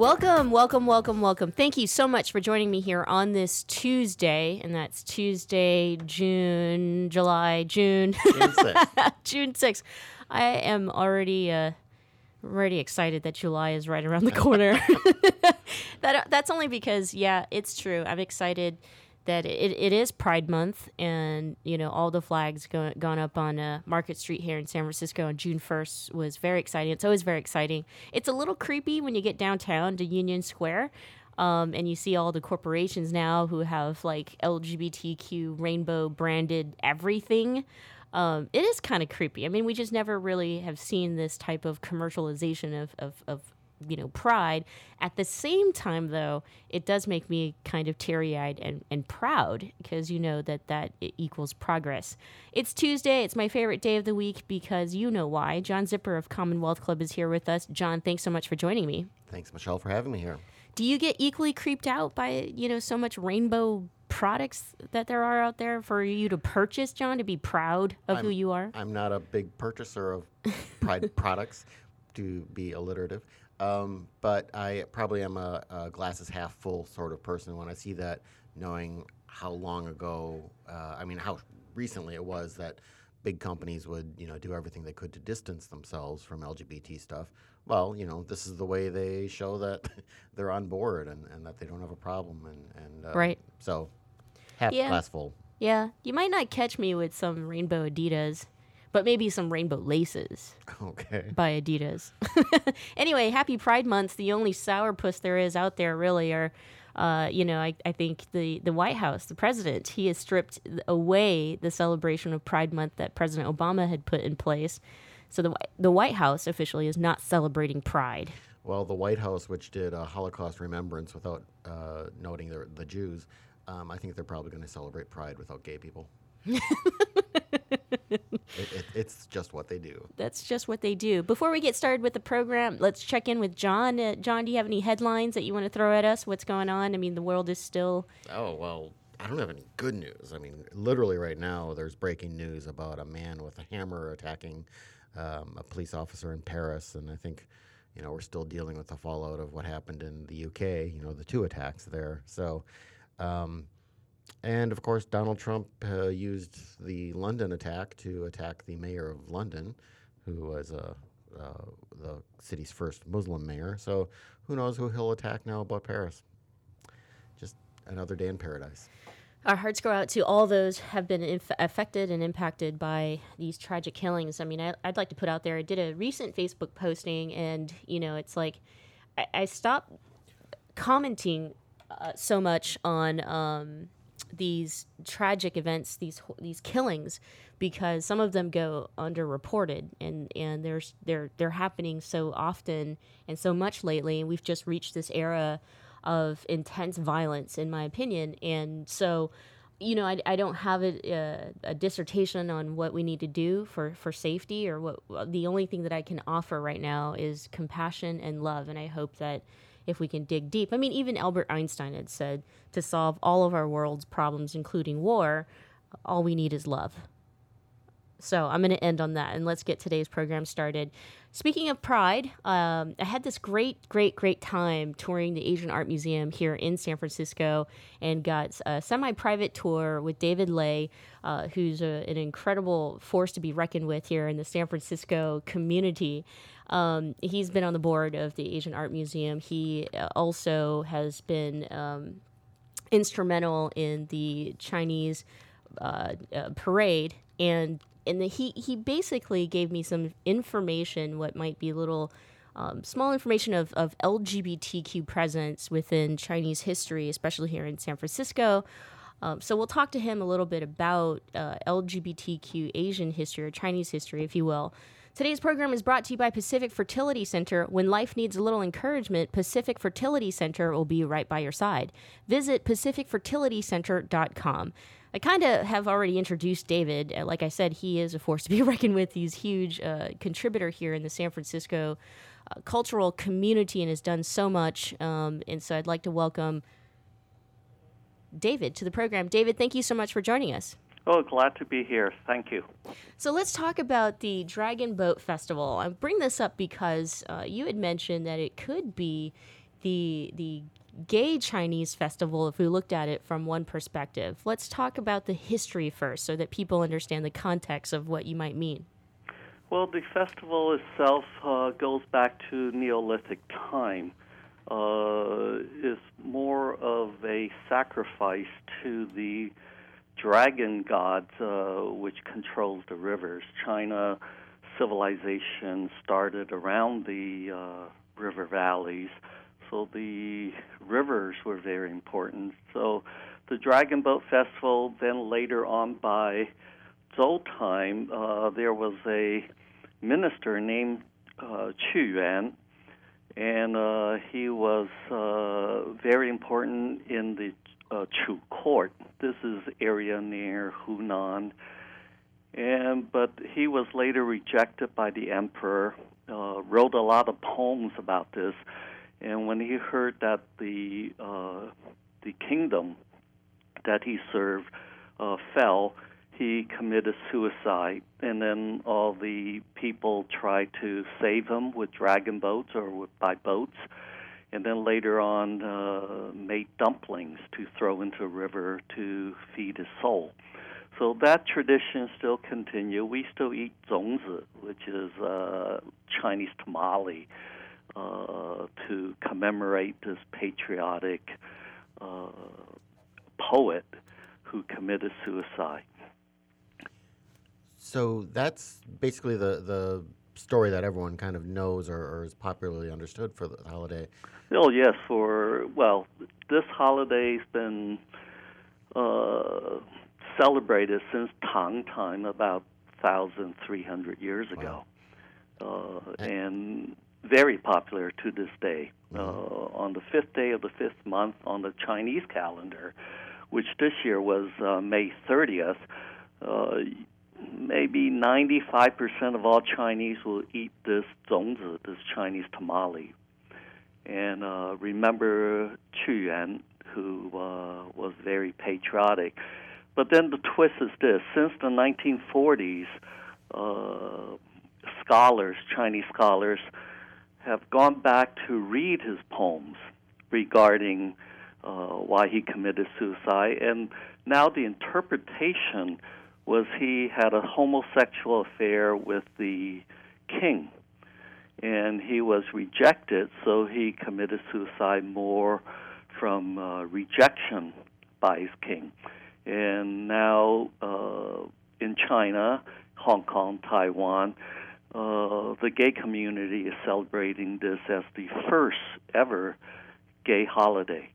Welcome, welcome, welcome, welcome. Thank you so much for joining me here on this Tuesday, and that's Tuesday, June, July, June, June 6th. June 6th. I am already uh, already excited that July is right around the corner. that that's only because yeah, it's true. I'm excited that it, it is Pride Month, and you know all the flags go, gone up on uh, Market Street here in San Francisco on June 1st was very exciting. It's always very exciting. It's a little creepy when you get downtown to Union Square. Um, and you see all the corporations now who have like LGBTQ rainbow branded everything. Um, it is kind of creepy. I mean, we just never really have seen this type of commercialization of, of, of you know pride. At the same time though it does make me kind of teary-eyed and, and proud because you know that that equals progress. It's tuesday. It's my favorite day of the week because you know why. John Zipperer of commonwealth club is here with us. John thanks so much for joining me. Thanks michelle for having me here. Do you get equally creeped out by you know so much rainbow products that there are out there for you to purchase john to be proud of I'm, who you are? I'm not a big purchaser of pride products to be alliterative um, but I probably am a, a, glasses half full sort of person when I see that, knowing how long ago, uh, I mean, how recently it was that big companies would, you know, do everything they could to distance themselves from LGBT stuff. Well, you know, this is the way they show that they're on board and, and that they don't have a problem. And, and uh, right. So, half yeah. glass full. Yeah. You might not catch me with some rainbow Adidas but maybe some rainbow laces. Okay. By Adidas. anyway, happy Pride Month. The only sourpuss there is out there, really, are. Uh, you know, I, I think the, the White House, the president, he has stripped away the celebration of Pride Month that President Obama had put in place. So the, the White House officially is not celebrating Pride. Well, the White House, which did a Holocaust remembrance without uh, noting the, the Jews, um, I think they're probably going to celebrate Pride without gay people. It, it, it's just what they do. That's just what they do. Before we get started with the program, let's check in with John. Uh, John, do you have any headlines that you want to throw at us? What's going on? I mean, the world is still. Oh, well, I don't have any good news. I mean, literally right now, there's breaking news about a man with a hammer attacking um, a police officer in Paris. And I think, you know, we're still dealing with the fallout of what happened in the UK, you know, the two attacks there. So, um, and of course, Donald Trump uh, used the London attack to attack the mayor of London, who was uh, uh, the city's first Muslim mayor. So who knows who he'll attack now about Paris? Just another day in paradise. Our hearts go out to all those have been inf- affected and impacted by these tragic killings. I mean, I, would like to put out there. I did a recent Facebook posting, and you know, it's like I, I stopped commenting uh, so much on um, these tragic events, these these killings, because some of them go underreported, and and there's they're they're happening so often and so much lately, and we've just reached this era of intense violence, in my opinion, and so. You know, I, I don't have a, a, a dissertation on what we need to do for, for safety, or what the only thing that I can offer right now is compassion and love. And I hope that if we can dig deep. I mean, even Albert Einstein had said to solve all of our world's problems, including war, all we need is love. So I'm going to end on that and let's get today's program started. Speaking of Pride, um, I had this great, great, great time touring the Asian Art Museum here in San Francisco and got a semi private tour with David Lei, uh, who's a, an incredible force to be reckoned with here in the San Francisco community. Um, he's been on the board of the Asian Art Museum. He uh, also has been um, instrumental in the Chinese uh, uh, parade, and and the, he he basically gave me some information, what might be little. Um, small information of, of LGBTQ presence within Chinese history, especially here in San Francisco. Um, so we'll talk to him a little bit about uh, LGBTQ Asian history or Chinese history, if you will. Today's program is brought to you by Pacific Fertility Center. When life needs a little encouragement, Pacific Fertility Center will be right by your side. Visit pacificfertilitycenter.com. I kind of have already introduced David. Uh, Like I said, he is a force to be reckoned with. He's huge uh, contributor here in the San Francisco uh, cultural community and has done so much. Um, and so I'd like to welcome David to the program. David, thank you so much for joining us. Oh, glad to be here. Thank you. So let's talk about the Dragon Boat Festival. I bring this up because uh, you had mentioned that it could be the the gay Chinese festival if we looked at it from one perspective. Let's talk about the history first so that people understand the context of what you might mean. Well, the festival itself uh, goes back to Neolithic time. Uh, is more of a sacrifice to the dragon god, uh, which controls the rivers. China civilization started around the uh, river valleys, so the rivers were very important. So the Dragon Boat Festival, then later on by Zhou time, uh, there was a minister named uh, Qu Yuan, and uh, he was uh, very important in the uh, Chu court. This is area near Hunan, and but he was later rejected by the emperor. Uh, wrote a lot of poems about this, and when he heard that the uh, the kingdom that he served uh, fell, he committed suicide, and then all the people tried to save him with dragon boats or with, by boats, and then later on uh, made dumplings to throw into a river to feed his soul. So that tradition still continue. We still eat zongzi, which is uh, Chinese tamale, uh, to commemorate this patriotic uh, poet who committed suicide. So that's basically the the story that everyone kind of knows or, or is popularly understood for the holiday. Oh yes, for well, this holiday's been uh, celebrated since Tang time, about 1,300 years ago, wow. uh, and very popular to this day. Mm-hmm. Uh, on the fifth day of the fifth month on the Chinese calendar, which this year was uh, May 30th maybe 95% of all Chinese will eat this zongzi, this Chinese tamale. And uh, remember Qu Yuan, who uh, was very patriotic. But then the twist is this since the 1940s, uh, scholars, Chinese scholars, have gone back to read his poems regarding uh, why he committed suicide. And now the interpretation was he had a homosexual affair with the king and he was rejected so he committed suicide more from uh, rejection by his king. And now uh, in china hong kong taiwan uh, the gay community is celebrating this as the first ever gay holiday.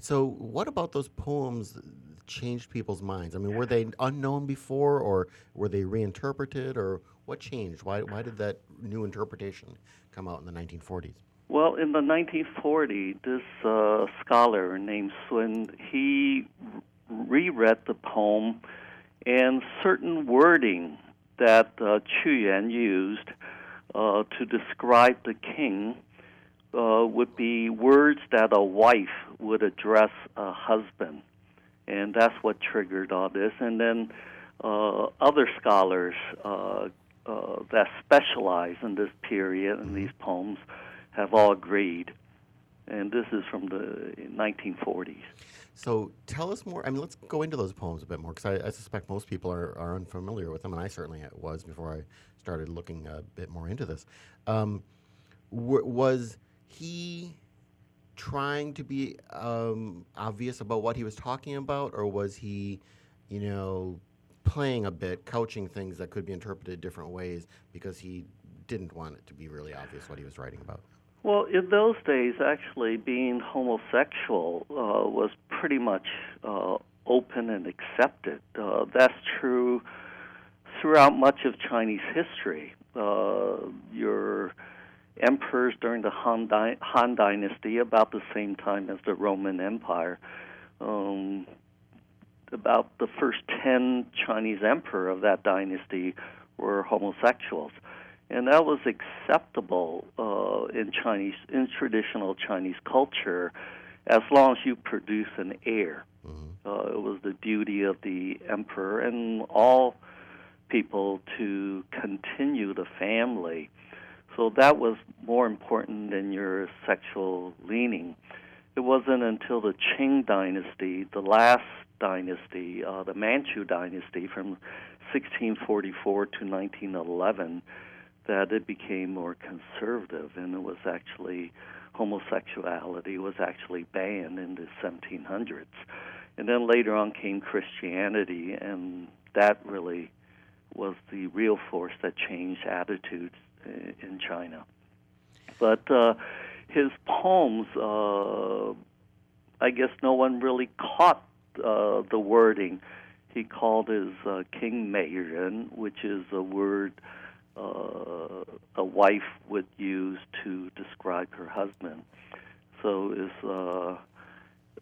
So, what about those poems changed people's minds? I mean, were they unknown before, or were they reinterpreted, or what changed? Why, why did that new interpretation come out in the 1940s? Well, in the 1940s, this uh, scholar named Sun he reread the poem, and certain wording that uh, Qu Yuan used uh, to describe the king uh, would be words that a wife would address a husband, and that's what triggered all this. And then uh, other scholars uh, uh, that specialize in this period and these poems have all agreed. And this is from the 1940s. So, tell us more. I mean, let's go into those poems a bit more, because I, I suspect most people are, are unfamiliar with them, and I certainly was before I started looking a bit more into this. Um, w- was he trying to be um, obvious about what he was talking about, or was he, you know, playing a bit, couching things that could be interpreted different ways because he didn't want it to be really obvious what he was writing about? Well, in those days, actually, being homosexual uh, was pretty much uh, open and accepted. Uh, that's true throughout much of Chinese history. Uh, your emperors during the Han, Di- Han Dynasty, about the same time as the Roman Empire, um, about the first 10 Chinese emperor of that dynasty were homosexuals. And that was acceptable uh, in Chinese, in traditional Chinese culture, as long as you produce an heir. Mm-hmm. Uh, it was the duty of the emperor and all people to continue the family. So that was more important than your sexual leaning. It wasn't until the Qing dynasty, the last dynasty, uh, the Manchu dynasty from 1644 to 1911, that it became more conservative and it was actually homosexuality was actually banned in the 1700s. And then later on came Christianity, and that really was the real force that changed attitudes in China. But uh, his poems, uh, I guess no one really caught uh, the wording. He called his uh, King Meiren, which is a word uh, a wife would use to describe her husband. So is uh,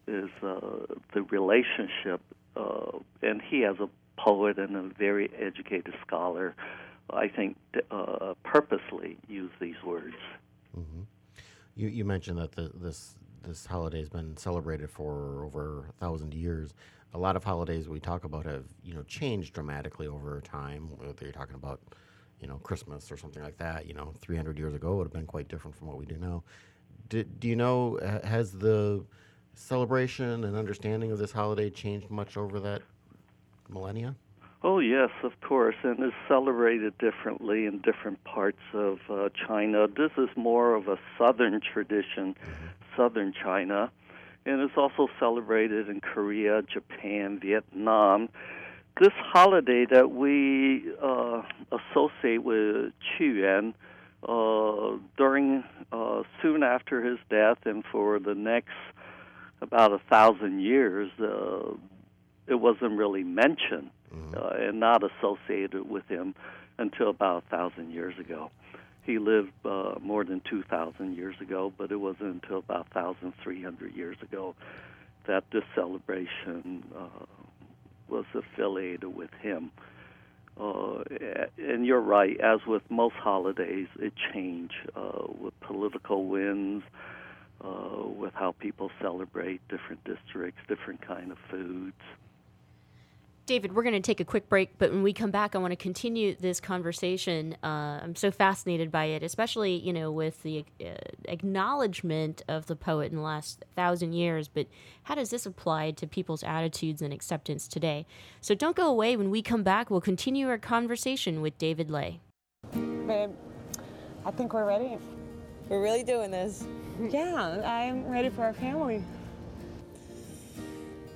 is uh, the relationship, uh, and he as a poet and a very educated scholar, I think uh, purposely use these words. Mm-hmm. You you mentioned that the, this this holiday has been celebrated for over a thousand years. A lot of holidays we talk about have you know changed dramatically over time. Whether you're talking about you know Christmas or something like that, you know, 300 years ago would have been quite different from what we do now. Did, do you know has the celebration and understanding of this holiday changed much over that millennia? Oh yes, of course, and is celebrated differently in different parts of uh, China. This is more of a southern tradition, southern China, and it's also celebrated in Korea, Japan, Vietnam. This holiday that we uh, associate with Qu Yuan uh, during uh, soon after his death and for the next about a thousand years, uh, it wasn't really mentioned uh, and not associated with him until about a thousand years ago. He lived uh, more than 2,000 years ago, but it wasn't until about 1,300 years ago that this celebration uh, was affiliated with him. Uh, and you're right, as with most holidays, it changed uh, with political winds, uh, with how people celebrate different districts, different kind of foods. David, we're going to take a quick break, but when we come back, I want to continue this conversation. Uh, I'm so fascinated by it, especially you know with the uh, acknowledgement of the poet in the last thousand years. But how does this apply to people's attitudes and acceptance today? So don't go away. When we come back, we'll continue our conversation with David Lei. Babe, I think we're ready. We're really doing this. Yeah, I'm ready for our family.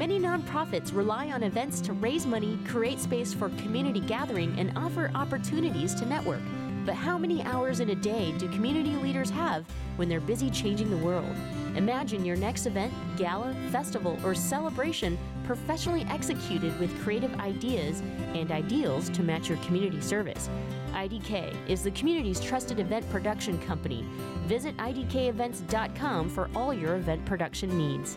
Many nonprofits rely on events to raise money, create space for community gathering, and offer opportunities to network. But how many hours in a day do community leaders have when they're busy changing the world? Imagine your next event, gala, festival, or celebration professionally executed with creative ideas and ideals to match your community service. IDK is the community's trusted event production company. Visit idkevents.com for all your event production needs.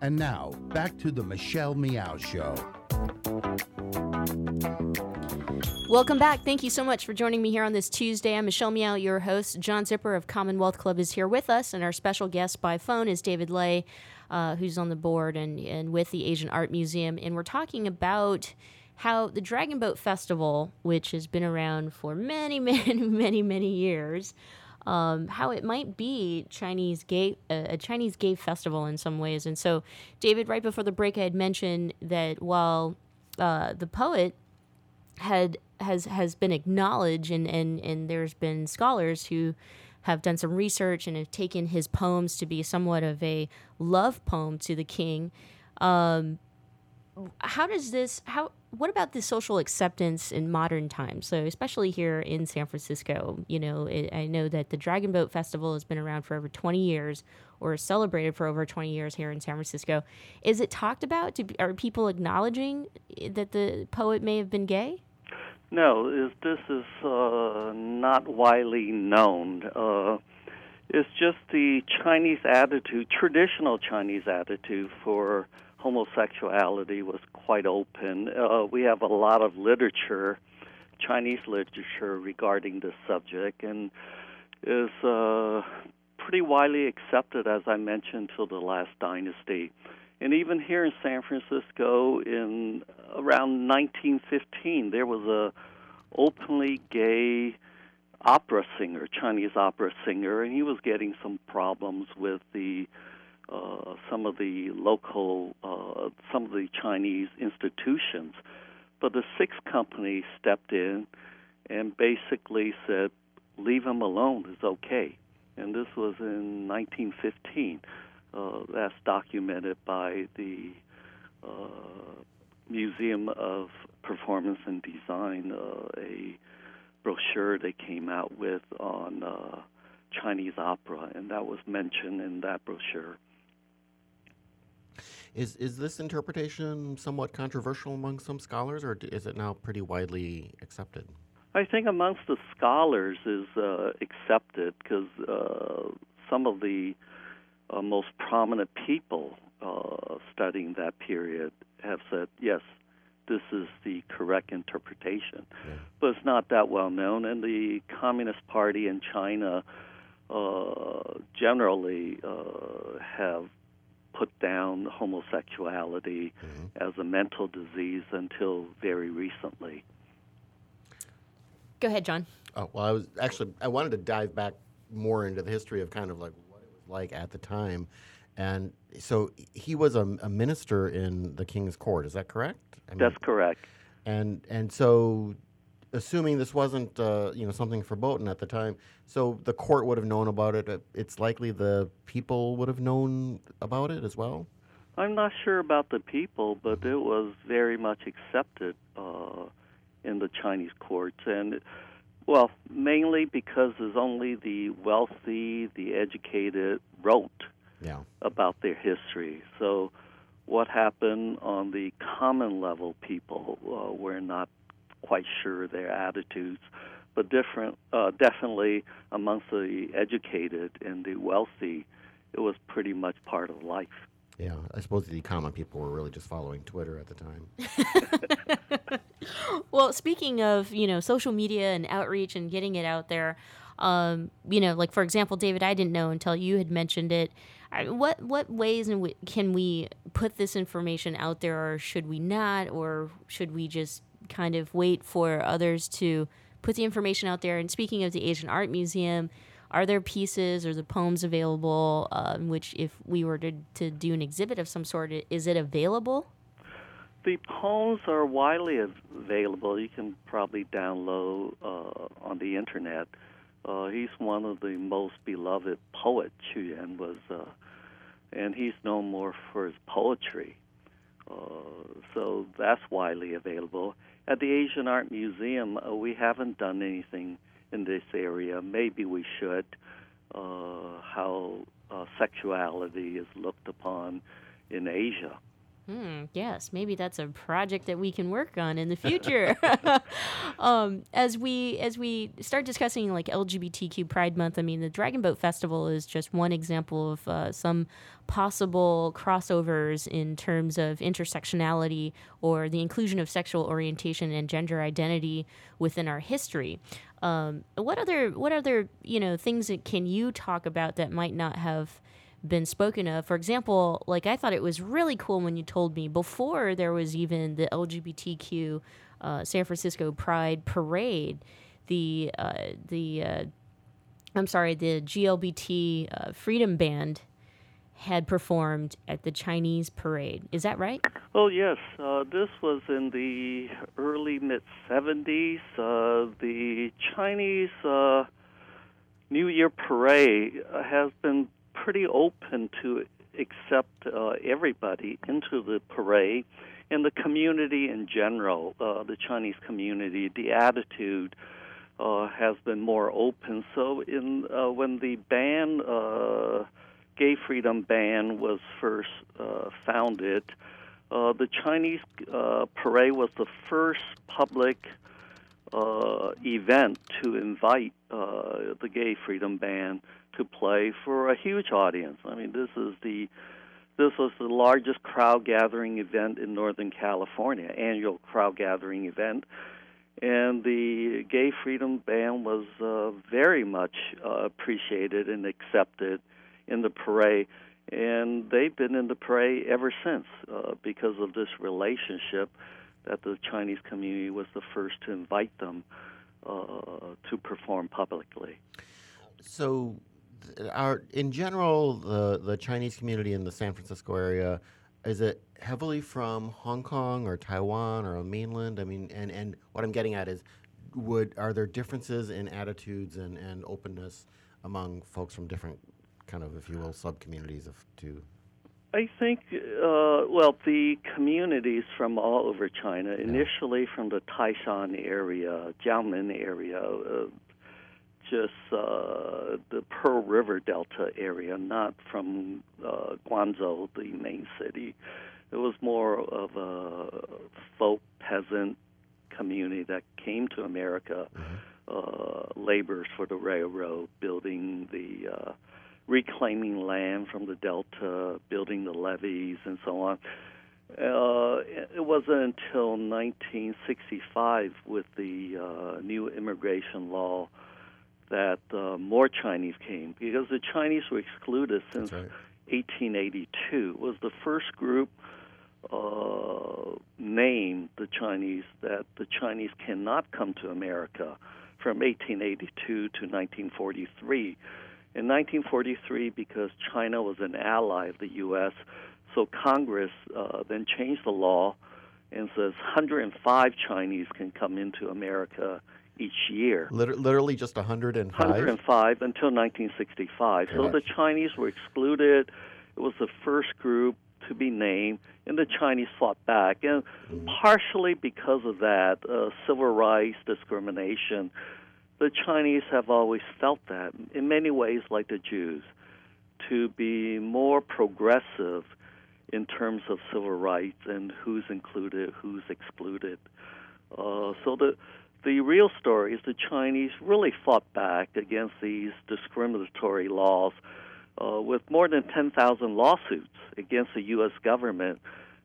And now, back to the Michelle Meow Show. Welcome back. Thank you so much for joining me here on this Tuesday. I'm Michelle Meow, your host. John Zipperer of Commonwealth Club is here with us, and our special guest by phone is David Lei, uh, who's on the board and, and with the Asian Art Museum. And we're talking about how the Dragon Boat Festival, which has been around for many, many, many, many years, um, how it might be Chinese gay a Chinese gay festival in some ways. And so, David, right before the break, I had mentioned that while uh, the poet had has has been acknowledged, and, and and there's been scholars who have done some research and have taken his poems to be somewhat of a love poem to the king. Um, how does this how what about the social acceptance in modern times? So especially here in san francisco you know it, i know that the dragon boat festival has been around for over 20 years or celebrated for over 20 years here in san francisco. Is it talked about Do, are people acknowledging that the poet may have been gay? No is this is uh, not widely known. Uh, it's just the chinese attitude traditional chinese attitude for homosexuality was quite open. Uh, we have a lot of literature, Chinese literature regarding this subject, and is uh, pretty widely accepted, as I mentioned, till the last dynasty. And even here in San Francisco, in around 1915, there was a openly gay opera singer, Chinese opera singer, and he was getting some problems with the uh, some of the local, uh, some of the Chinese institutions. But the Six Company stepped in and basically said, leave him alone, it's okay. And this was in 1915. Uh, that's documented by the uh, Museum of Performance and Design, uh, a brochure they came out with on Chinese opera, and that was mentioned in that brochure. Is is this interpretation somewhat controversial among some scholars, or is it now pretty widely accepted? I think amongst the scholars is uh, accepted because uh, some of the uh, most prominent people uh, studying that period have said yes, this is the correct interpretation, yeah. but it's not that well known. And the Communist Party in China uh, generally uh, have put down homosexuality mm-hmm. as a mental disease until very recently. Go ahead, John. Oh, well, I was actually I wanted to dive back more into the history of kind of like what it was like at the time, and so he was a, a minister in the king's court. Is that correct? I mean, That's correct. And and so assuming this wasn't uh, you know something verboten at the time, so the court would have known about it. It's likely the people would have known about it as well. I'm not sure about the people, but it was very much accepted uh, in the Chinese courts, and well, mainly because it's only the wealthy, the educated wrote yeah. about their history. So, what happened on the common level people uh, were not quite sure their attitudes, but different, uh, definitely amongst the educated and the wealthy, it was pretty much part of life. Yeah, I suppose the common people were really just following Twitter at the time. well, speaking of you know social media and outreach and getting it out there, um, you know, like for example, David, I didn't know until you had mentioned it. I, what what ways can we put this information out there, or should we not, or should we just kind of wait for others to put the information out there. And speaking of the Asian Art Museum, are there pieces or the poems available? Uh, which, if we were to, to do an exhibit of some sort, is it available? The poems are widely available. You can probably download uh, on the internet. Uh, he's one of the most beloved poets. Qu Yuan was, uh, and he's known more for his poetry. Uh, so that's widely available. At the Asian Art Museum, uh, we haven't done anything in this area. Maybe we should. Uh, how uh, sexuality is looked upon in Asia. Hmm, yes, maybe that's a project that we can work on in the future. um, as we as we start discussing like LGBTQ Pride Month, I mean the Dragon Boat Festival is just one example of uh, some possible crossovers in terms of intersectionality or the inclusion of sexual orientation and gender identity within our history. Um, what other what other you know things that can you talk about that might not have been spoken of. For example, like I thought it was really cool when you told me before there was even the LGBTQ uh, San Francisco Pride Parade, the uh, the uh, I'm sorry, the GLBT uh, Freedom Band had performed at the Chinese parade. Is that right? Oh yes, uh, this was in the early mid 70s. Uh, the Chinese New Year parade has been pretty open to accept uh, everybody into the parade and the community in general, uh, the Chinese community, the attitude uh, has been more open. So, in uh, when the ban, uh, gay freedom band, was first uh, founded, uh, the Chinese uh, parade was the first public event to invite the gay freedom band to play for a huge audience. I mean, this is the this was the largest crowd gathering event in Northern California, annual crowd gathering event, and the Gay Freedom Band was uh, very much uh, appreciated and accepted in the parade. And they've been in the parade ever since uh, because of this relationship that the Chinese community was the first to invite them uh, to perform publicly. So, are in general the the Chinese community in the San Francisco area is it heavily from Hong Kong or Taiwan or mainland? I mean, and and what I'm getting at is, would are there differences in attitudes and and openness among folks from different kind of, if you will, sub communities of two? I think, uh, well, the communities from all over China, initially from the Taishan area, Jiangmen area, uh, just uh, the Pearl River Delta area, not from uh, Guangzhou, the main city. It was more of a folk peasant community that came to America, uh, laborers for the railroad, building the, uh, reclaiming land from the Delta, building the levees, and so on. Uh, it wasn't until 1965 with the uh, new immigration law that uh, more Chinese came because the Chinese were excluded since right. 1882. It was the first group uh, named the Chinese that the Chinese cannot come to America from 1882 to 1943. In 1943, because China was an ally of the U.S., so Congress uh, then changed the law and says 105 Chinese can come into America each year. Liter- literally just 105? 105 until 1965. So the Chinese were excluded. It was the first group to be named, and the Chinese fought back. And partially because of that, uh, civil rights discrimination, the Chinese have always felt that, in many ways, like the Jews, to be more progressive in terms of civil rights and who's included, who's excluded. Uh, so the the real story is the Chinese really fought back against these discriminatory laws uh, with more than 10,000 lawsuits against the U.S. government.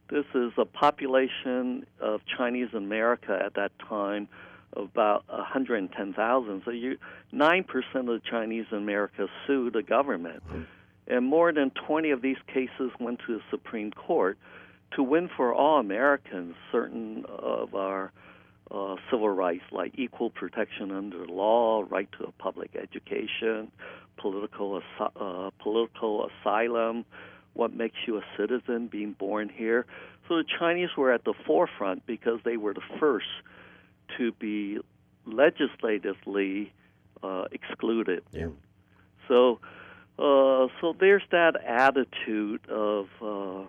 This is a population of Chinese in America at that time of about 110,000. So you, 9% of the Chinese in America sued the government. And more than 20 of these cases went to the Supreme Court to win for all Americans certain of our uh, civil rights like equal protection under the law, right to a public education, political asi- uh, political asylum, what makes you a citizen, being born here. So the Chinese were at the forefront because they were the first to be legislatively uh, excluded. Yeah. So, uh, so there's that attitude of uh,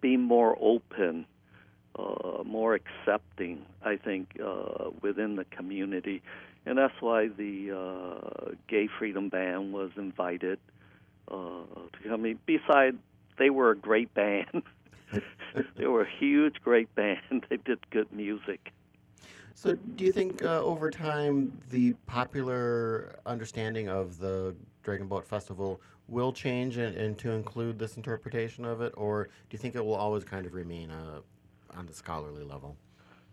being more open, uh, more accepting. I think uh, within the community, and that's why the uh, Gay Freedom Band was invited uh, to come. Besides, they were a great band. they were a huge, great band. They did good music. So, do you think uh, over time the popular understanding of the Dragon Boat Festival will change and, and to include this interpretation of it, or do you think it will always kind of remain uh, on the scholarly level?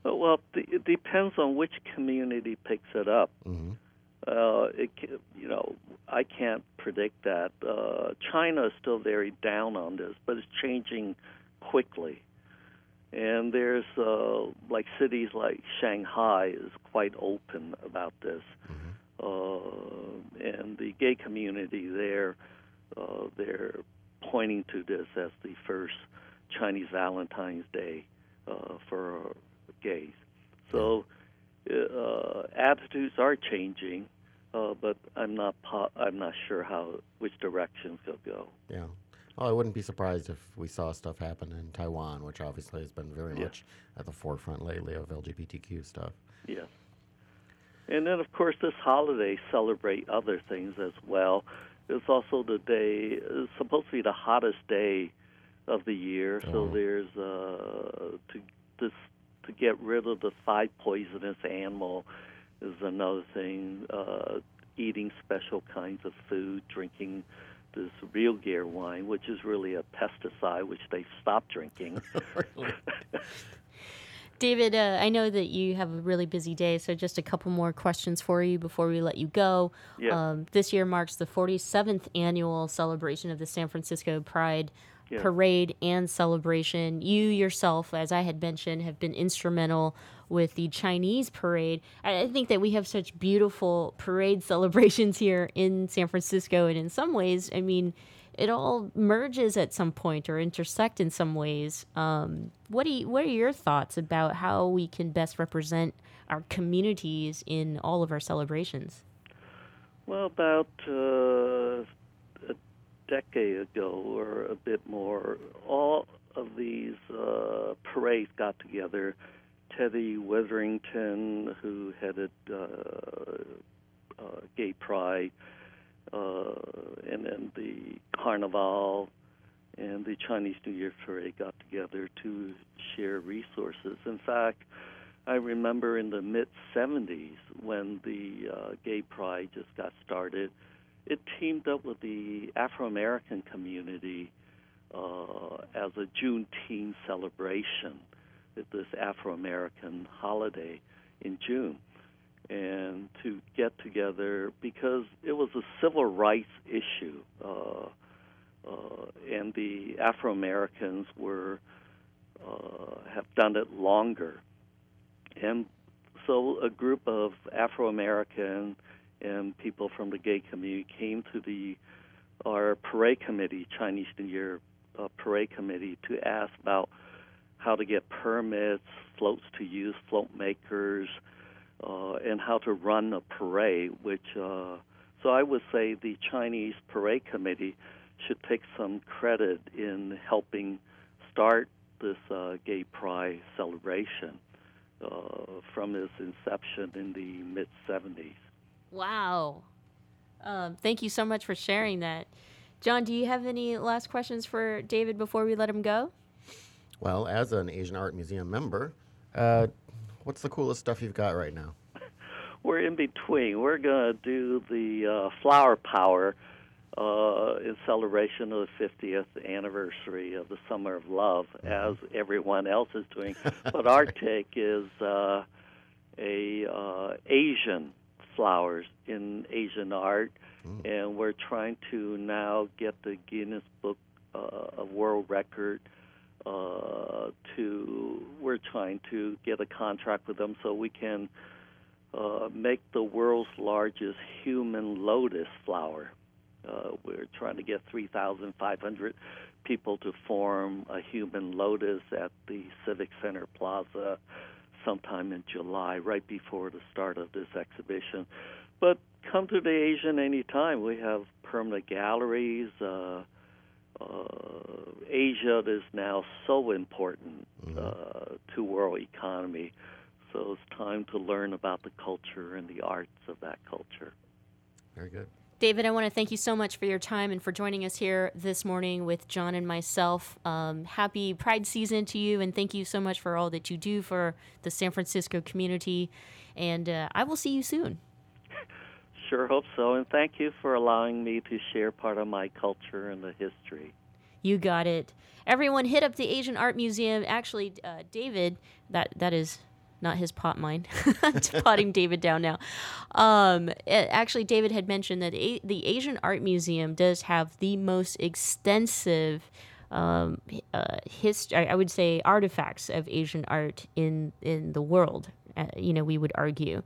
Uh, Well, it depends on which community picks it up. Mm-hmm. Uh, it, you know, I can't predict that. Uh, China is still very down on this, but it's changing quickly. And there's uh, like cities like Shanghai is quite open about this, uh, and the gay community there, uh, they're pointing to this as the first Chinese Valentine's Day uh, for gays. So uh, attitudes are changing, uh, but I'm not po- I'm not sure how which directions they'll go. Yeah. Well, I wouldn't be surprised if we saw stuff happen in Taiwan, which obviously has been very Yeah. much at the forefront lately of LGBTQ stuff. Yeah. And then, of course, this holiday celebrate other things as well. It's also the day. It's supposed to be the hottest day of the year. So Oh. there's uh, to this to get rid of the five poisonous animal is another thing. Uh, eating special kinds of food, drinking this realgar wine, which is really a pesticide, which they stopped drinking. David, uh, I know that you have a really busy day, so just a couple more questions for you before we let you go. Yeah. Um, this year marks the 47th annual celebration of the San Francisco Pride Yeah. Parade and celebration. You yourself, as I had mentioned, have been instrumental with the Chinese parade. I I think that we have such beautiful parade celebrations here in San Francisco, and in some ways, I mean, it all merges at some point or intersect in some ways. Um, what do you, what are your thoughts about how we can best represent our communities in all of our celebrations? Well, about uh, decade ago or a bit more, all of these uh, parades got together. Teddy Witherington, who headed uh, uh, Gay Pride, uh, and then the Carnival and the Chinese New Year Parade got together to share resources. In fact, I remember in the mid 70s when the uh, Gay Pride just got started, it teamed up with the Afro American community uh, as a Juneteenth celebration, this Afro American holiday in June, and to get together because it was a civil rights issue, uh, uh, and the Afro Americans were uh, have done it longer. And so a group of Afro American and people from the gay community came to the our parade committee, Chinese New Year uh, parade committee, to ask about how to get permits, floats to use, float makers, uh, and how to run a parade. Which uh, so I would say the Chinese parade committee should take some credit in helping start this uh, gay pride celebration uh, from its inception in the mid 70s. Wow. Um, thank you so much for sharing that. John, do you have any last questions for David before we let him go? Well, as an Asian Art Museum member, uh, what's the coolest stuff you've got right now? We're in between. We're going to do the uh, Flower Power uh, in celebration of the 50th anniversary of the Summer of Love, as everyone else is doing. but our take is uh, a uh, Asian flowers in Asian art, and we're trying to now get the Guinness Book uh, of World Record uh, to we're trying to get a contract with them so we can uh, make the world's largest human lotus flower. Uh, we're trying to get 3,500 people to form a human lotus at the Civic Center Plaza sometime in July, right before the start of this exhibition. But come to the Asian anytime. We have permanent galleries. Uh, uh, Asia is now so important uh, to world economy. So it's time to learn about the culture and the arts of that culture. Very good. David, I want to thank you so much for your time and for joining us here this morning with John and myself. Um, happy Pride season to you, and thank you so much for all that you do for the San Francisco community. And uh, I will see you soon. Sure hope so, and thank you for allowing me to share part of my culture and the history. You got it. Everyone, hit up the Asian Art Museum. Actually, uh, David, that that is not his pot mine. Potting David down now. Um, it- actually, David had mentioned that a- the Asian Art Museum does have the most extensive um, uh, hist- I I would say artifacts of Asian art in in the world. Uh, you know, we would argue.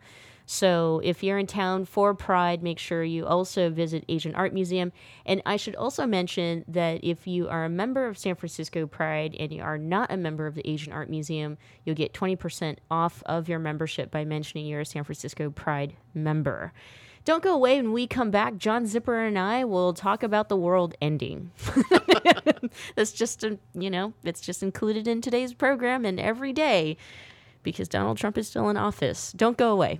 So if you're in town for Pride, make sure you also visit Asian Art Museum. And I should also mention that if you are a member of San Francisco Pride and you are not a member of the Asian Art Museum, you'll get 20% off of your membership by mentioning you're a San Francisco Pride member. Don't go away when we come back. John Zipperer and I will talk about the world ending. That's just, a, you know, it's just included in today's program and every day because Donald Trump is still in office. Don't go away.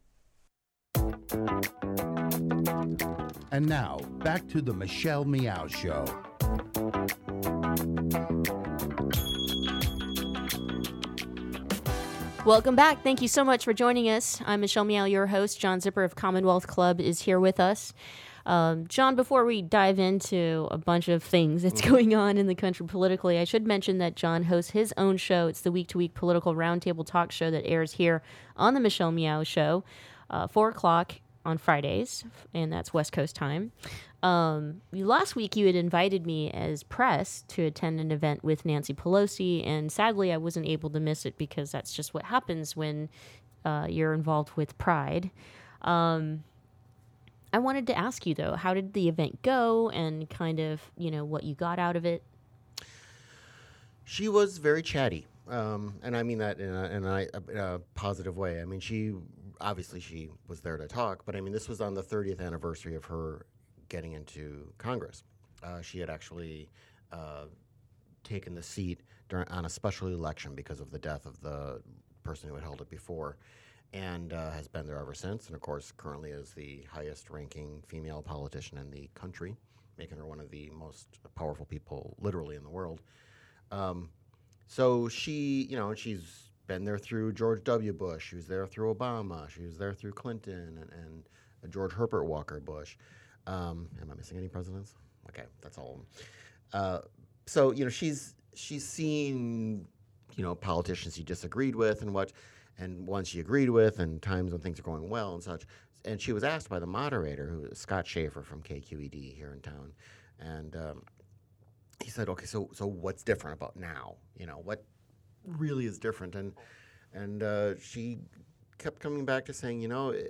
And now, back to the Michelle Meow Show. Welcome back. Thank you so much for joining us. I'm Michelle Meow, your host. John Zipperer of Commonwealth Club is here with us. Um, John, before we dive into a bunch of things that's going on in the country politically, I should mention that John hosts his own show. It's the week to week political roundtable talk show that airs here on the Michelle Meow Show, uh, 4 o'clock on Fridays, and that's West Coast time. Um, last week, you had invited me as press to attend an event with Nancy Pelosi, and sadly, I wasn't able to miss it because that's just what happens when uh, you're involved with Pride. Um, I wanted to ask you though, how did the event go, and kind of you know what you got out of it? She was very chatty, um, and I mean that in a, in, a, in a positive way. I mean, she obviously she was there to talk, but I mean, this was on the 30th anniversary of her getting into Congress. Uh, she had actually uh, taken the seat during, on a special election because of the death of the person who had held it before. and uh, has been there ever since. And of course, currently is the highest ranking female politician in the country, making her one of the most powerful people literally in the world. Um, so she, you know, she's been there through George W. Bush. She was there through Obama. She was there through Clinton and, and uh, George Herbert Walker Bush. Um, am I missing any presidents? Okay, that's all. Uh, so you know, she's she's seen you know politicians she disagreed with and what, and ones she agreed with, and times when things are going well and such. And she was asked by the moderator, who is Scott Schaefer from KQED here in town, and um, he said, "Okay, so so what's different about now? You know, what really is different?" And and uh, she kept coming back to saying, you know, eh,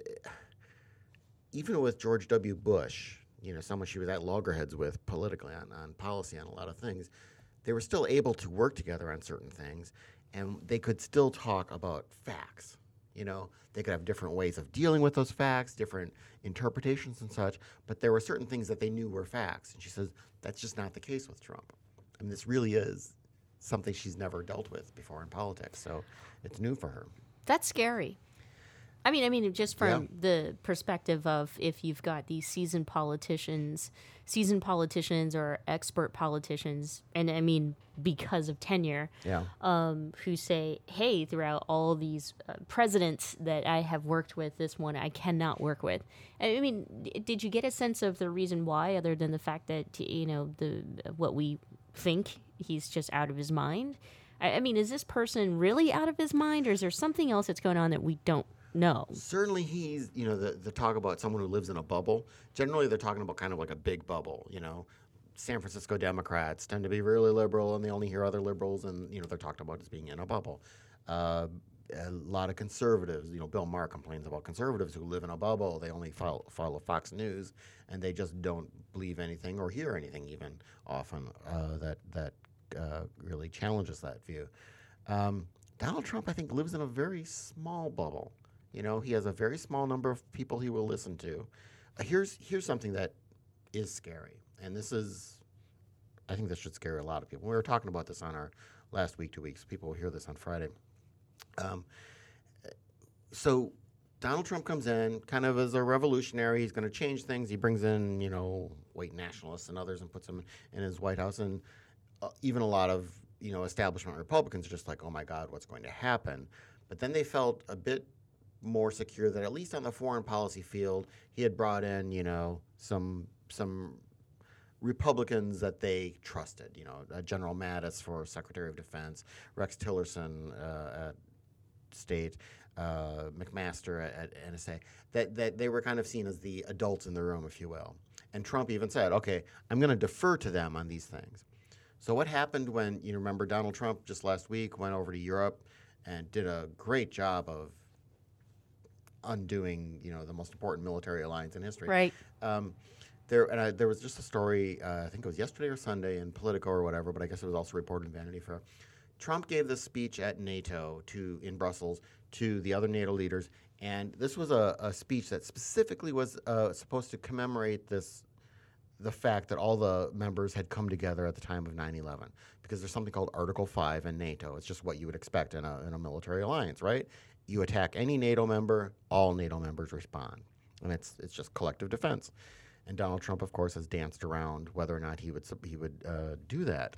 even with George W. Bush, you know, someone she was at loggerheads with politically on, on policy on a lot of things, they were still able to work together on certain things, and they could still talk about facts. You know, they could have different ways of dealing with those facts, different interpretations and such, but there were certain things that they knew were facts. And she says that's just not the case with Trump. I mean, this really is something she's never dealt with before in politics, so it's new for her. That's scary. I mean, I mean, just from Yeah. the perspective of if you've got these seasoned politicians, seasoned politicians or expert politicians, and I mean because of tenure, Yeah. um, who say, "Hey, throughout all these uh, presidents that I have worked with, this one I cannot work with." I mean, d- did you get a sense of the reason why, other than the fact that you know the what we think he's just out of his mind? I, I mean, is this person really out of his mind, or is there something else that's going on that we don't know? Certainly, he's you know the the talk about someone who lives in a bubble. Generally, they're talking about kind of like a big bubble. You know, San Francisco Democrats tend to be really liberal, and they only hear other liberals, and you know they're talked about as being in a bubble. Uh, a lot of conservatives, you know, Bill Maher complains about conservatives who live in a bubble. They only follow, follow Fox News, and they just don't believe anything or hear anything even often uh, that that uh, really challenges that view. Um, Donald Trump, I think, lives in a very small bubble. You know, he has a very small number of people he will listen to. Uh, here's here's something that is scary, and this is, I think this should scare a lot of people. We were talking about this on our last week, two weeks. People will hear this on Friday. Um, so Donald Trump comes in kind of as a revolutionary. He's going to change things. He brings in, you know, white nationalists and others and puts them in his White House. And even a lot of, you know, establishment Republicans are just like, oh my God, what's going to happen? But then they felt a bit more secure that at least on the foreign policy field, he had brought in, you know, some some Republicans that they trusted. You know, uh, General Mattis for Secretary of Defense, Rex Tillerson uh, at State, uh, McMaster at, at NSA. That that they were kind of seen as the adults in the room, if you will. And Trump even said, "Okay, I'm going to defer to them on these things." So what happened when you remember Donald Trump just last week went over to Europe and did a great job of undoing, you know, the most important military alliance in history. Right. Um, there and I, there was just a story. Uh, I think it was yesterday or Sunday in Politico or whatever, but I guess it was also reported in Vanity Fair. Trump gave this speech at NATO to in Brussels to the other NATO leaders, and this was a, a speech that specifically was uh, supposed to commemorate this the fact that all the members had come together at the time of 9-11 because there's something called article 5 in nato. It's just what you would expect in a, in a military alliance right? You attack any nato member all nato members respond. And it's, it's just collective defense. And donald trump of course has danced around whether or not he would, he would uh, do that.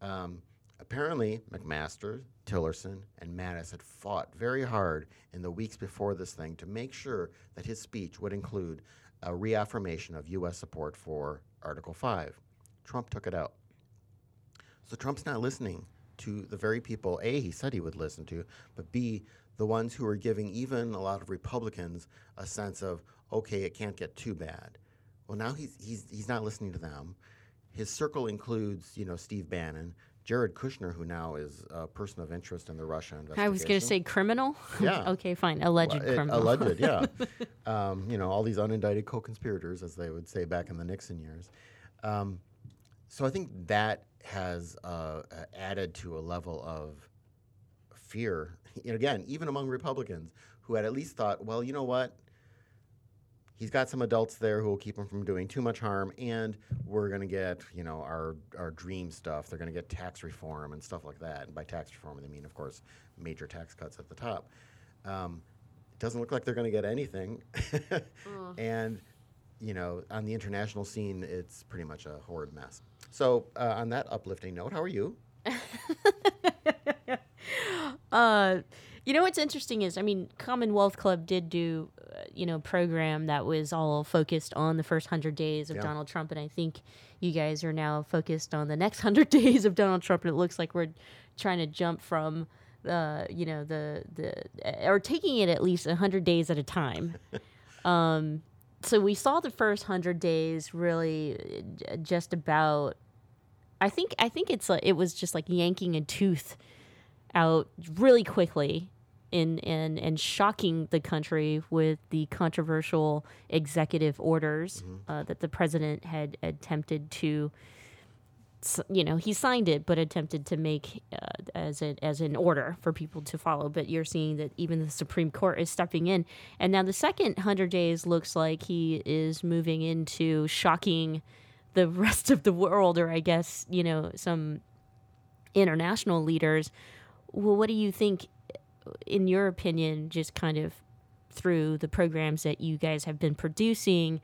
Um, apparently mcmaster tillerson and mattis had fought very hard in the weeks before this thing to make sure that his speech would include a reaffirmation of U.S. support for Article 5. Trump took it out. So Trump's not listening to the very people, A, he said he would listen to, but B, the ones who are giving even a lot of Republicans a sense of, okay, it can't get too bad. Well, now he's, he's, he's not listening to them. His circle includes, you know, Steve Bannon, Jared Kushner, who now is a person of interest in the Russia investigation. I was going to say criminal. Yeah. okay, fine. Alleged Well, it- criminal. Alleged, yeah. um, you know, all these unindicted co-conspirators, as they would say back in the Nixon years. Um, so I think that has uh, uh, added to a level of fear. And again, even among Republicans who had at least thought, well, you know what? He's got some adults there who will keep him from doing too much harm, and we're going to get, you know, our our dream stuff. They're going to get tax reform and stuff like that. And by tax reform, they mean, of course, major tax cuts at the top. Um, it doesn't look like they're going to get anything. And, you know, on the international scene, it's pretty much a horrid mess. So, uh, on that uplifting note, how are you? Uh, you know what's interesting is, I mean, Commonwealth Club did do, you know, program that was all focused on the first hundred days of Yeah. Donald Trump, and I think you guys are now focused on the next hundred days of Donald Trump, and it looks like we're trying to jump from, uh, you know, the the or taking it at least hundred days at a time. um, so we saw the first hundred days really uh, just about. I think I think it's a, it was just like yanking a tooth out really quickly in and and shocking the country with the controversial executive orders uh, that the president had attempted to you know he signed it but attempted to make uh, as a, as an order for people to follow. But you're seeing that even the supreme court is stepping in. And now the second 100 days looks like he is moving into shocking the rest of the world or i guess you know some international leaders. Well, what do you think, in your opinion, just kind of through the programs that you guys have been producing?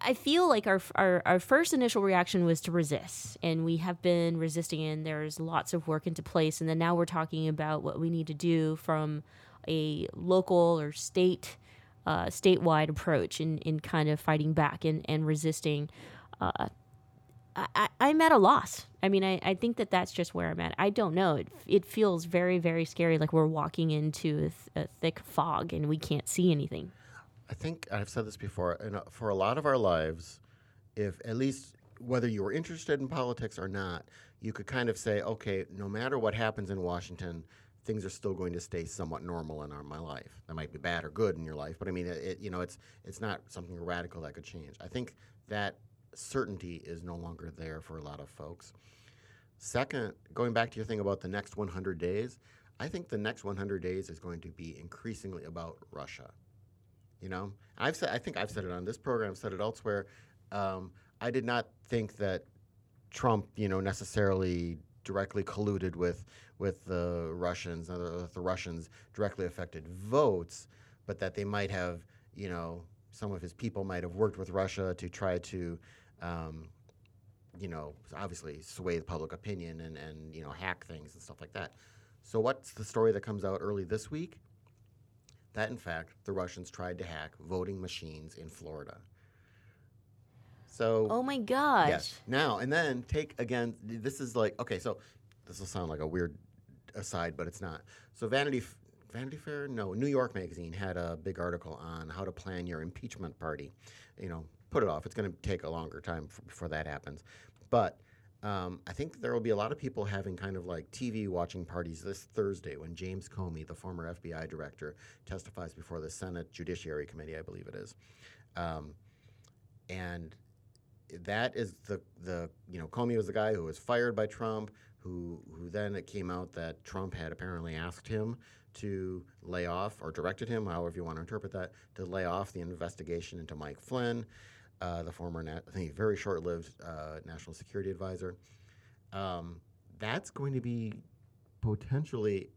I feel like our, our our first initial reaction was to resist, and we have been resisting, and there's lots of work into place, and then now we're talking about what we need to do from a local or state uh, statewide approach in, in kind of fighting back and, and resisting. Uh, I, I'm at a loss. I mean, I, I think that that's just where I'm at. I don't know. It, it feels very, very scary, like we're walking into a, th- a thick fog and we can't see anything. I think I've said this before, and for a lot of our lives, if at least whether you were interested in politics or not, you could kind of say, okay, no matter what happens in Washington, things are still going to stay somewhat normal in our, my life. That might be bad or good in your life, but I mean, it, it, you know, it's it's not something radical that could change. I think that certainty is no longer there for a lot of folks. Second, going back to your thing about the next 100 days, I think the next 100 days is going to be increasingly about Russia. You know, I've said I think I've said it on this program, said it elsewhere. Um, I did not think that Trump, you know, necessarily directly colluded with with the Russians, uh, the Russians directly affected votes, but that they might have, you know, some of his people might have worked with Russia to try to, um, you know, obviously sway the public opinion and and you know hack things and stuff like that. So what's the story that comes out early this week? that in fact the Russians tried to hack voting machines in Florida. So Oh my gosh. yes. Now and then take again. This is like okay. So this will sound like a weird aside, but it's not. So Vanity Vanity Fair, no, New York Magazine had a big article on how to plan your impeachment party. You know, put it off. It's going to take a longer time f- before that happens. But um, I think there will be a lot of people having kind of like TV watching parties this Thursday when James Comey, the former FBI director, testifies before the Senate Judiciary Committee, I believe it is. Um, and that is the the you know Comey was the guy who was fired by Trump, who who then it came out that Trump had apparently asked him to lay off or directed him, however you want to interpret that, to lay off the investigation into Mike Flynn, uh, the former I think very short-lived uh, national security advisor. Um, that's going to be potentially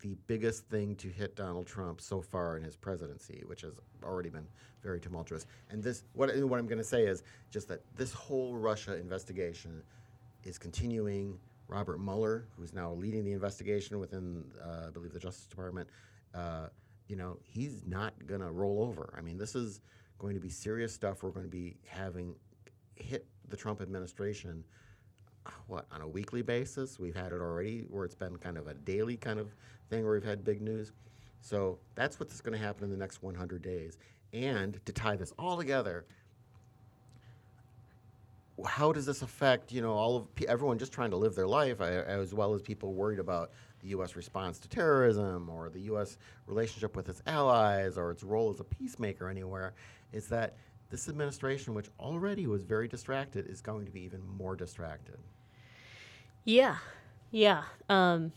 the biggest thing to hit Donald Trump so far in his presidency, which has already been very tumultuous. And this, what, what I'm going to say is just that this whole Russia investigation is continuing. Robert Mueller, who's now leading the investigation within, uh, I believe, the Justice Department, uh, you know, he's not going to roll over. I mean, this is going to be serious stuff. We're going to be having hit the Trump administration uh, what on a weekly basis. We've had it already where it's been kind of a daily kind of thing where we've had big news. So that's what's going to happen in the next 100 days. And to tie this all together, how does this affect you know all of everyone just trying to live their life, as well as people worried about the U.S. response to terrorism or the U.S. relationship with its allies or its role as a peacemaker anywhere? Is that this administration, which already was very distracted, is going to be even more distracted. Yeah. Yeah. Um,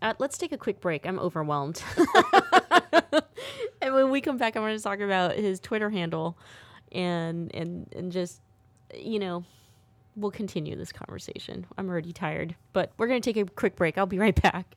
uh, let's take a quick break. I'm overwhelmed. and when we come back, I'm going to talk about his Twitter handle and, and, and just, you know, we'll continue this conversation. I'm already tired, but we're going to take a quick break. I'll be right back.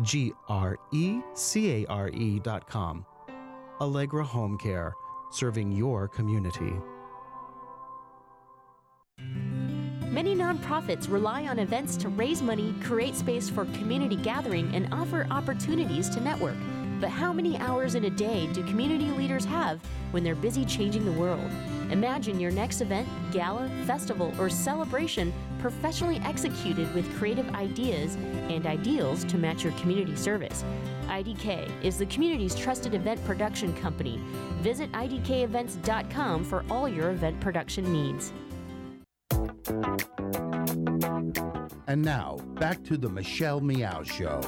www.alegrecare.com. Allegra Home Care, serving your community. Many nonprofits rely on events to raise money, create space for community gathering, and offer opportunities to network. But how many hours in a day do community leaders have when they're busy changing the world? Imagine your next event, gala, festival, or celebration professionally executed with creative ideas and ideals to match your community service. IDK is the community's trusted event production company. Visit idkevents.com for all your event production needs. And now, back to the Michelle Meow Show.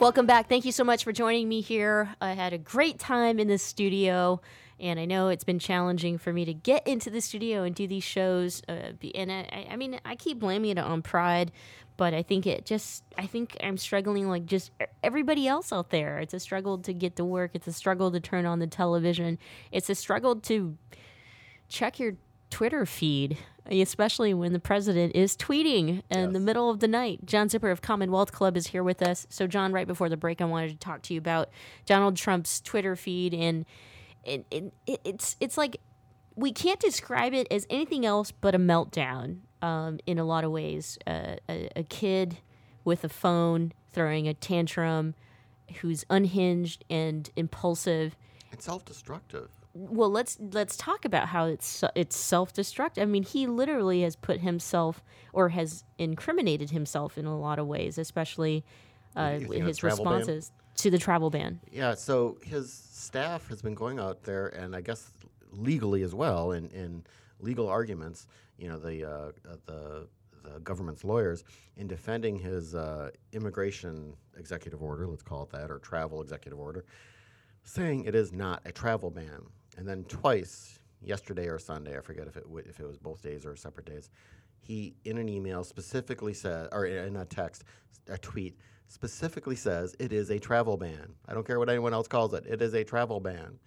Welcome back. Thank you so much for joining me here. I had a great time in the studio, and I know it's been challenging for me to get into the studio and do these shows. Uh, and I, I mean, I keep blaming it on pride, but I think it just, I think I'm struggling like just everybody else out there. It's a struggle to get to work, it's a struggle to turn on the television, it's a struggle to check your Twitter feed, especially when the president is tweeting in yes. the middle of the night. John Zipperer of Commonwealth Club is here with us. So, John, right before the break, I wanted to talk to you about Donald Trump's Twitter feed, and it, it, it's it's like we can't describe it as anything else but a meltdown um, in a lot of ways. Uh, a, a kid with a phone throwing a tantrum, who's unhinged and impulsive. and self-destructive well let's let's talk about how it's it's self-destruct i mean he literally has put himself or has incriminated himself in a lot of ways especially uh, his responses ban? to the travel ban yeah so his staff has been going out there and i guess legally as well in, in legal arguments you know the uh, the the government's lawyers in defending his uh, immigration executive order let's call it that or travel executive order saying it is not a travel ban and then twice, yesterday or Sunday, I forget if it w- if it was both days or separate days, he in an email specifically said, or in a text, a tweet specifically says it is a travel ban. I don't care what anyone else calls it. It is a travel ban.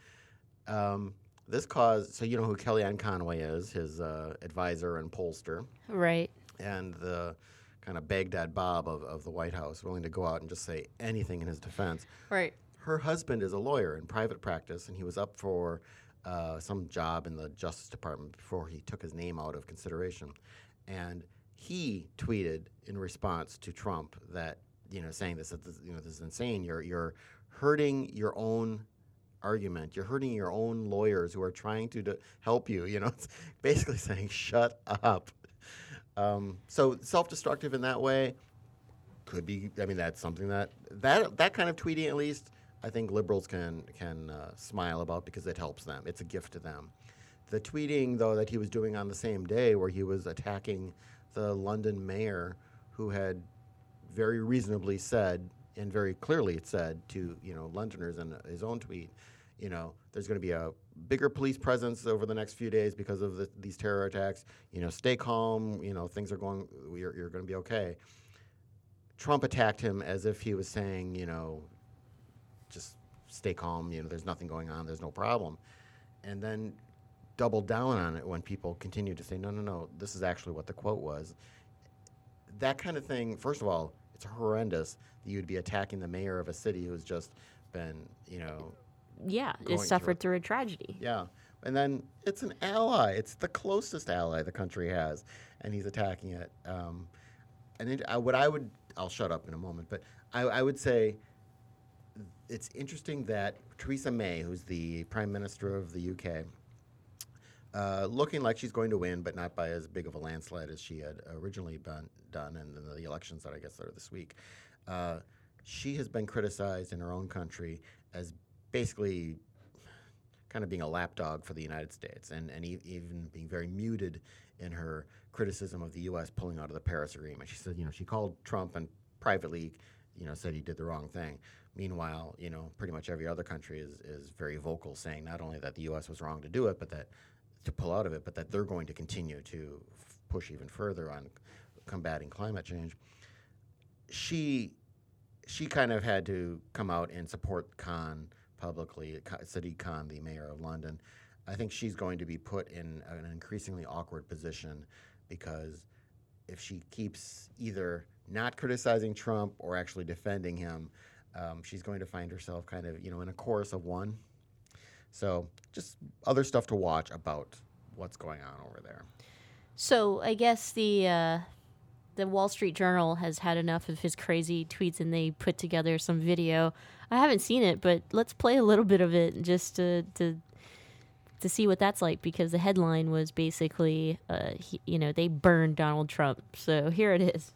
Um, this caused so you know who Kellyanne Conway is, his uh, advisor and pollster, right? And the kind of Baghdad Bob of, of the White House, willing to go out and just say anything in his defense. Right. Her husband is a lawyer in private practice, and he was up for uh, some job in the Justice Department before he took his name out of consideration. And he tweeted in response to Trump that, you know, saying this, that this, you know, this is insane. You're, you're hurting your own argument. You're hurting your own lawyers who are trying to, help you. You know, it's basically saying, shut up. Um, so self-destructive in that way could be. I mean, that's something that that that kind of tweeting at least I think liberals can can uh, smile about because it helps them. It's a gift to them. The tweeting though that he was doing on the same day, where he was attacking the London mayor, who had very reasonably said and very clearly said to you know Londoners in his own tweet, you know, there's going to be a bigger police presence over the next few days because of the, these terror attacks. You know, stay calm. You know, things are going. You're, you're going to be okay. Trump attacked him as if he was saying, you know, just stay calm. You know, there's nothing going on. There's no problem. And then double down on it when people continue to say, no, no, no, this is actually what the quote was. That kind of thing, first of all, it's horrendous that you'd be attacking the mayor of a city who's just been, you know, Yeah, it suffered through a tragedy. yeah. And then it's an ally. It's the closest ally the country has, and he's attacking it. Um, and it, I, what I would, I'll shut up in a moment, but I, I would say it's interesting that Theresa May, who's the Prime Minister of the UK, uh, looking like she's going to win, but not by as big of a landslide as she had originally been done in the, the elections that I guess are this week. Uh, she has been criticized in her own country as basically kind of being a lapdog for the United States and, and e- even being very muted in her criticism of the U.S. pulling out of the Paris Agreement. She said, you know, she called Trump and privately, you know, said he did the wrong thing. Meanwhile, you know, pretty much every other country is, is very vocal saying not only that the U.S. was wrong to do it, but that to pull out of it, but that they're going to continue to f- push even further on combating climate change. She she kind of had to come out and support Khan publicly, Sadiq Khan, the mayor of London. I think she's going to be put in an increasingly awkward position because if she keeps either not criticizing Trump or actually defending him, um, she's going to find herself kind of, you know, in a chorus of one. So just other stuff to watch about what's going on over there. So I guess the uh, the Wall Street Journal has had enough of his crazy tweets, and they put together some video. I haven't seen it, but let's play a little bit of it just to to to see what that's like because the headline was basically, uh, he, you know, they burned Donald Trump. So here it is.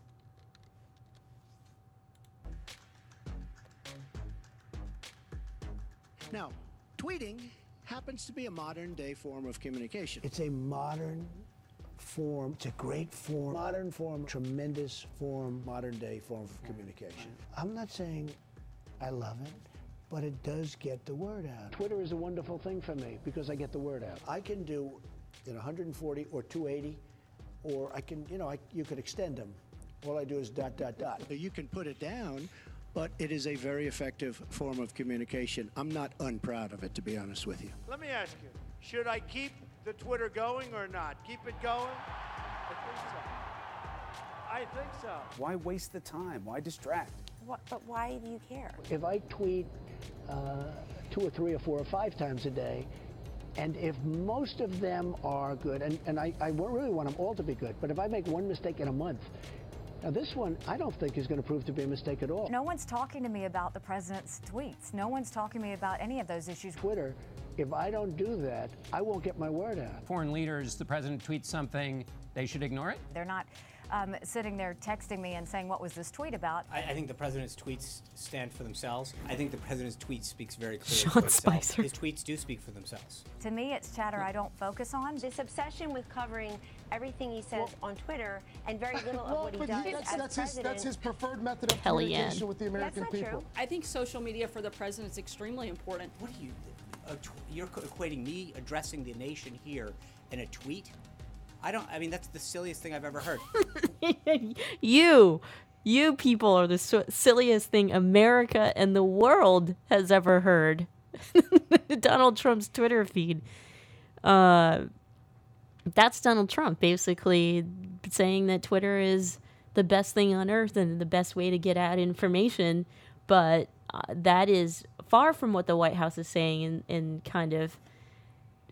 Now, tweeting happens to be a modern day form of communication. It's a modern form, it's a great form, modern form, tremendous form, modern day form of communication. I'm not saying I love it, but it does get the word out. Twitter is a wonderful thing for me because I get the word out. I can do in 140 or 280, or I can, you know, I, you could extend them. All I do is dot, dot, dot. You can put it down, but it is a very effective form of communication. I'm not unproud of it, to be honest with you. Let me ask you, should I keep the Twitter going or not? Keep it going? I think so. I think so. Why waste the time? Why distract? What, but why do you care? If I tweet uh, two or three or four or five times a day, and if most of them are good, and, and I, I really want them all to be good, but if I make one mistake in a month, now this one I don't think is going to prove to be a mistake at all. No one's talking to me about the president's tweets. No one's talking to me about any of those issues. Twitter, if I don't do that, I won't get my word out. Foreign leaders, the president tweets something, they should ignore it? They're not um, sitting there texting me and saying, What was this tweet about? I, I think the president's tweets stand for themselves. I think the president's tweet speaks very clearly Sean for. Spicer. His tweets do speak for themselves. To me, it's chatter I don't focus on. This obsession with covering everything he says on Twitter and very little of what he does he- that's, as that's his, president. that's his preferred method of Kellyanne. communication with the American not people. true. I think social media for the president is extremely important. What are you? Uh, tw- you're equating me addressing the nation here in a tweet? I don't. I mean, that's the silliest thing I've ever heard. you, you people are the silliest thing America and the world has ever heard. Donald Trump's Twitter feed. Uh, that's Donald Trump basically saying that Twitter is the best thing on earth and the best way to get out information. But uh, that is far from what the White House is saying and, and kind of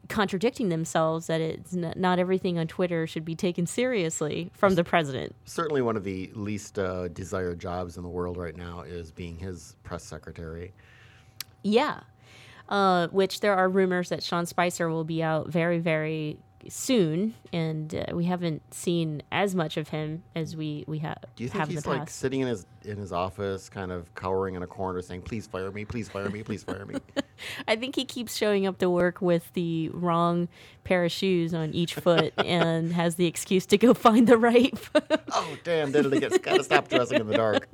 contradicting themselves that it's n- not everything on Twitter should be taken seriously from the president. Certainly, one of the least uh, desired jobs in the world right now is being his press secretary. Yeah. Uh, which there are rumors that Sean Spicer will be out very, very soon, and uh, we haven't seen as much of him as we we ha- Do you think have he's like sitting in his in his office, kind of cowering in a corner, saying, "Please fire me! Please fire me! Please fire me!" I think he keeps showing up to work with the wrong pair of shoes on each foot and has the excuse to go find the right. oh damn! Did it again? Gotta stop dressing in the dark.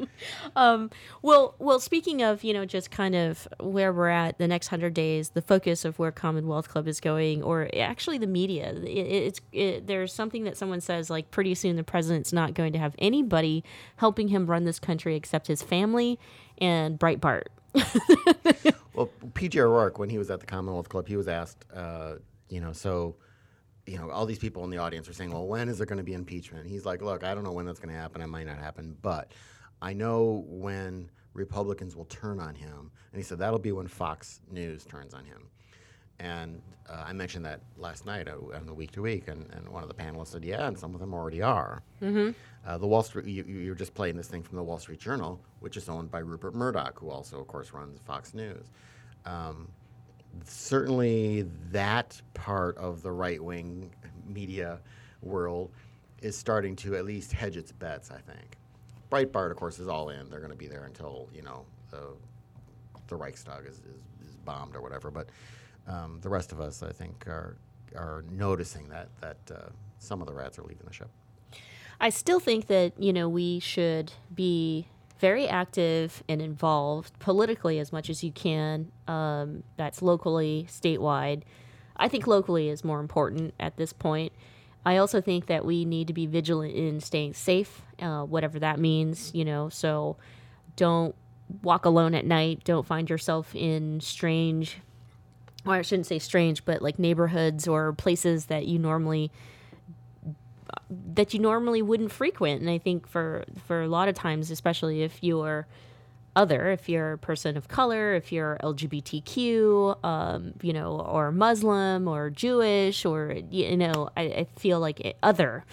um, well, well. Speaking of, you know, just kind of where we're at the next hundred days, the focus of where Commonwealth Club is going, or actually the media. It, it's it, there's something that someone says like, pretty soon the president's not going to have anybody helping him run this country except his family and Breitbart. Well, PJ O'Rourke, when he was at the Commonwealth Club, he was asked, uh, you know, so, you know, all these people in the audience are saying, well, when is there going to be impeachment? He's like, look, I don't know when that's going to happen. It might not happen, but I know when Republicans will turn on him. And he said that'll be when Fox News turns on him. And uh, I mentioned that last night uh, on the week to week, and, and one of the panelists said, yeah, and some of them already are. Mhm. Uh, the Wall Street, you, you- you're just playing this thing from the Wall Street Journal, which is owned by Rupert Murdoch, who also, of course, runs Fox News. Um, certainly, that part of the right wing media world is starting to at least hedge its bets, I think. Breitbart, of course, is all in. They're going to be there until, you know, the, the Reichstag is, is, is bombed or whatever. But um, the rest of us, I think, are, are noticing that, that uh, some of the rats are leaving the ship. I still think that, you know, we should be very active and involved politically as much as you can. Um, that's locally, statewide. I think locally is more important at this point. I also think that we need to be vigilant in staying safe, uh, whatever that means, you know. So don't walk alone at night. Don't find yourself in strange, well, I shouldn't say strange, but like neighborhoods or places that you normally that you normally wouldn't frequent. And I think for for a lot of times, especially if you're other, if you're a person of color, if you're LGBTQ, um, you know, or Muslim or Jewish, or you know, I, I feel like it, other.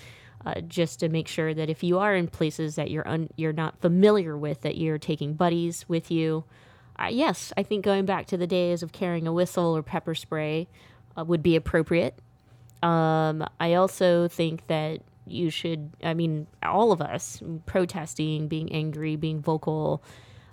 Uh, just to make sure that if you are in places that you're un, you're not familiar with, that you're taking buddies with you. Uh, yes, I think going back to the days of carrying a whistle or pepper spray uh, would be appropriate. Um, I also think that you should, I mean, all of us protesting, being angry, being vocal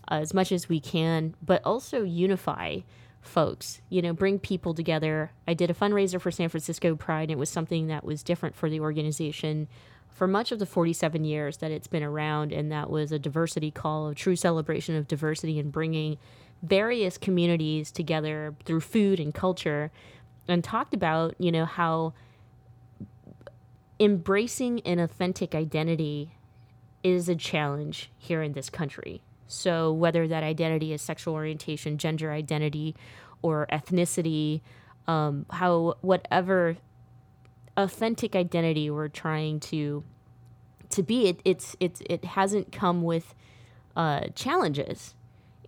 uh, as much as we can, but also unify folks, you know, bring people together. I did a fundraiser for San Francisco Pride, and it was something that was different for the organization for much of the 47 years that it's been around, and that was a diversity call, a true celebration of diversity and bringing various communities together through food and culture and talked about, you know, how embracing an authentic identity is a challenge here in this country. So, whether that identity is sexual orientation, gender identity, or ethnicity, um, how whatever authentic identity we're trying to to be, it it's it's it hasn't come with uh, challenges,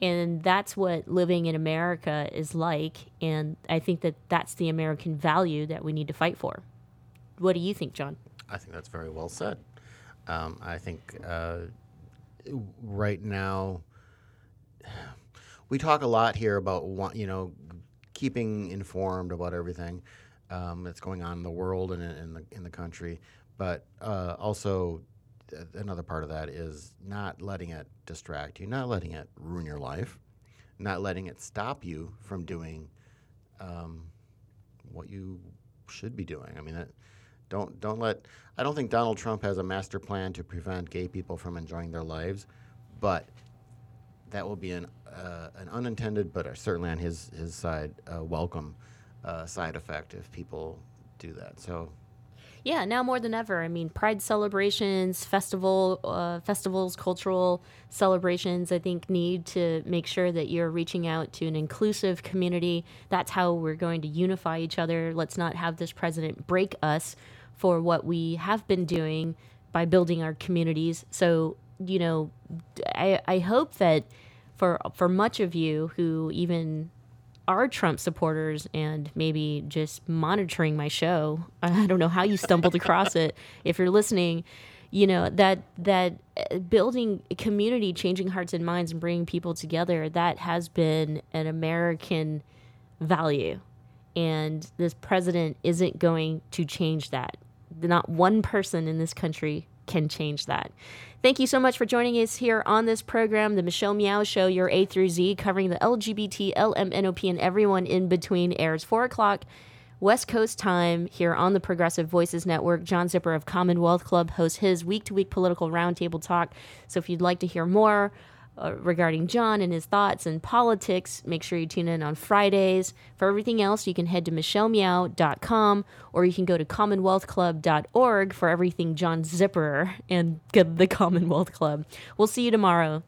and that's what living in America is like. And I think that that's the American value that we need to fight for. What do you think, John? I think that's very well said. Um, I think uh, right now we talk a lot here about you know keeping informed about everything um, that's going on in the world and in, the in the country, but uh, also uh, another part of that is not letting it distract you, not letting it ruin your life, not letting it stop you from doing um, what you should be doing. I mean, that, don't don't let. I don't think Donald Trump has a master plan to prevent gay people from enjoying their lives, but that will be an uh, an unintended, but uh, certainly on his his side, uh, welcome uh, side effect if people do that. So Yeah, now more than ever. I mean, pride celebrations, festival, uh, festivals, cultural celebrations. I think need to make sure that you're reaching out to an inclusive community. That's how we're going to unify each other. Let's not have this president break us for what we have been doing by building our communities. So you know, I I hope that for for much of you who even are Trump supporters and maybe just monitoring my show. I don't know how you stumbled across it. If you're listening, you know that that uh, building community, changing hearts and minds, and bringing people together that has been an American value, And this president isn't going to change that. Not one person in this country can change that. Thank you so much for joining us here on this program, The Michelle Meow Show, your A through Z, covering the LGBT, LMNOP, and everyone in between, airs 4 o'clock West Coast time here on the Progressive Voices Network. John Zipperer of Commonwealth Club hosts his week to week political roundtable talk. So if you'd like to hear more, uh, regarding John and his thoughts and politics. Make sure you tune in on Fridays. For everything else, you can head to michellemeow.com or you can go to commonwealthclub.org for everything John Zipperer and the Commonwealth Club. We'll see you tomorrow.